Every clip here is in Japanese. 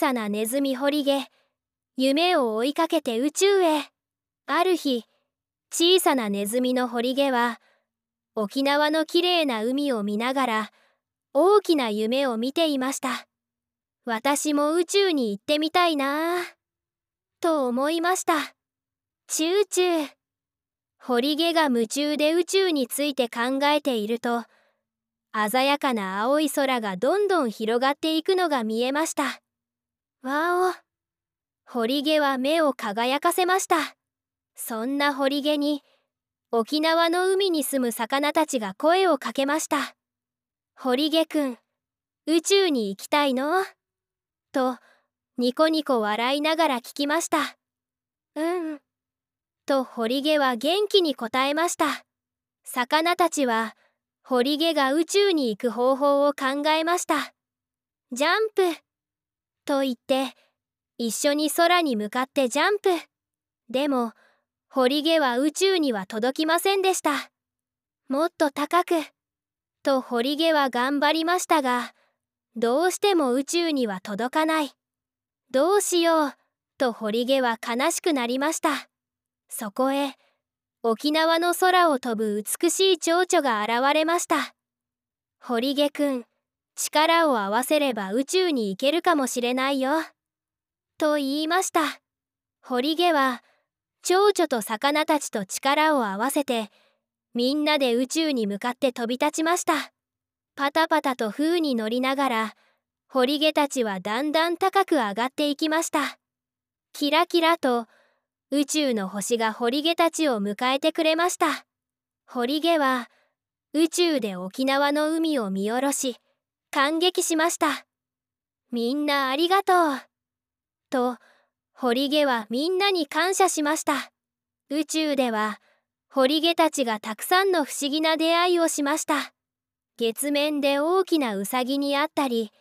さなネズミ堀毛夢を追いかけて宇宙へ。ある日小さなネズミの堀毛は沖縄のきれいな海を見ながら大きな夢を見ていました。私も宇宙に行ってみたいなぁと思いました。チューチュー堀毛が夢中で宇宙について考えていると鮮やかな青い空がどんどん広がっていくのが見えました。堀毛は目を輝かせました。そんな堀毛に沖縄の海に住む魚たちが声をかけました。堀毛くん宇宙に行きたいの？とニコニコ笑いながら聞きました。うん。と堀毛は元気に答えました。魚たちは堀毛が宇宙に行く方法を考えました。ジャンプ！と言って一緒に空に向かってジャンプ。でも堀毛は宇宙には届きませんでした。もっと高くと堀毛は頑張りましたがどうしても宇宙には届かない。どうしようと堀毛は悲しくなりました。そこへ沖縄の空を飛ぶ美しい蝶々が現れました。堀毛くん力を合わせれば宇宙に行けるかもしれないよ。と言いました。堀毛は蝶々と魚たちと力を合わせてみんなで宇宙に向かって飛び立ちました。パタパタと風に乗りながら堀毛たちはだんだん高く上がっていきました。キラキラと宇宙の星が堀毛たちを迎えてくれました。堀毛は宇宙で沖縄の海を見下ろし感激しました。みんなありがとう。と堀毛はみんなに感謝しました。宇宙では堀毛たちがたくさんの不思議な出会いをしました。月面で大きなウサギに会ったり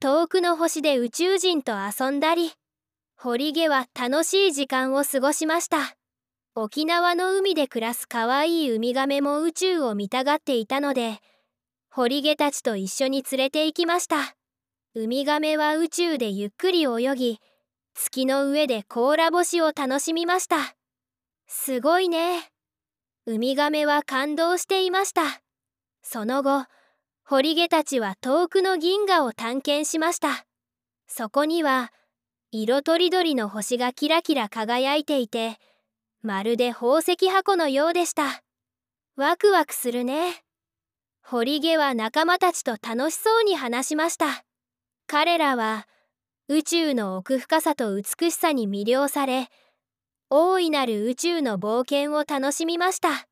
遠くの星で宇宙人と遊んだり堀毛は楽しい時間を過ごしました。沖縄の海で暮らすかわいいウミガメも宇宙を見たがっていたので堀毛たちと一緒に連れて行きました。ウミガメは宇宙でゆっくり泳ぎ月の上で甲羅干しを楽しみました。すごいね。ウミガメは感動していました。その後堀毛たちは遠くの銀河を探検しました。そこには色とりどりの星がキラキラ輝いていてまるで宝石箱のようでした。ワクワクするね。堀毛は仲間たちと楽しそうに話しました。彼らは宇宙の奥深さと美しさに魅了され大いなる宇宙の冒険を楽しみました。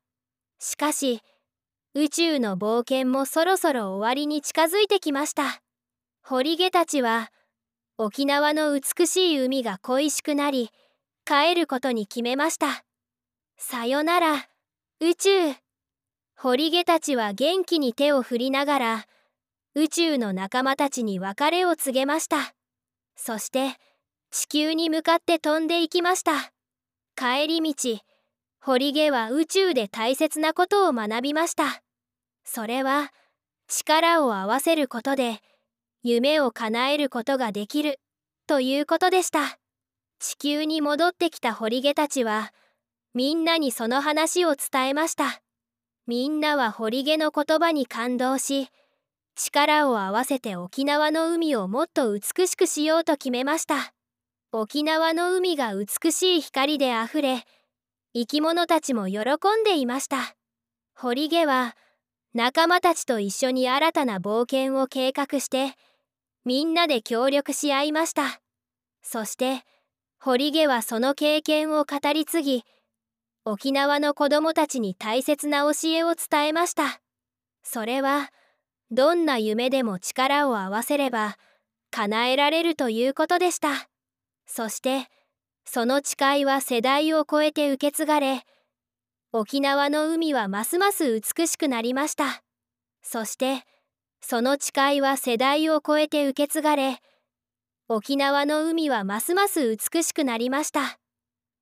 しかし宇宙の冒険もそろそろ終わりに近づいてきました。堀毛たちは沖縄の美しい海が恋しくなり帰ることに決めました。さよなら宇宙。堀毛たちは元気に手を振りながら宇宙の仲間たちに別れを告げました。そして地球に向かって飛んでいきました。帰り道堀毛は宇宙で大切なことを学びました。それは力を合わせることで夢を叶えることができるということでした。地球に戻ってきた堀毛たちはみんなにその話を伝えました。みんなは堀毛の言葉に感動し力を合わせて沖縄の海をもっと美しくしようと決めました。沖縄の海が美しい光であふれ生き物たちも喜んでいました。堀毛は仲間たちと一緒に新たな冒険を計画してみんなで協力し合いました。そして堀毛はその経験を語り継ぎ沖縄の子供たちに大切な教えを伝えました。それはどんな夢でも力を合わせれば叶えられるということでした。そしてその誓いは世代を超えて受け継がれ沖縄の海はますます美しくなりました。そしてその誓いは世代を超えて受け継がれ沖縄の海はますます美しくなりました。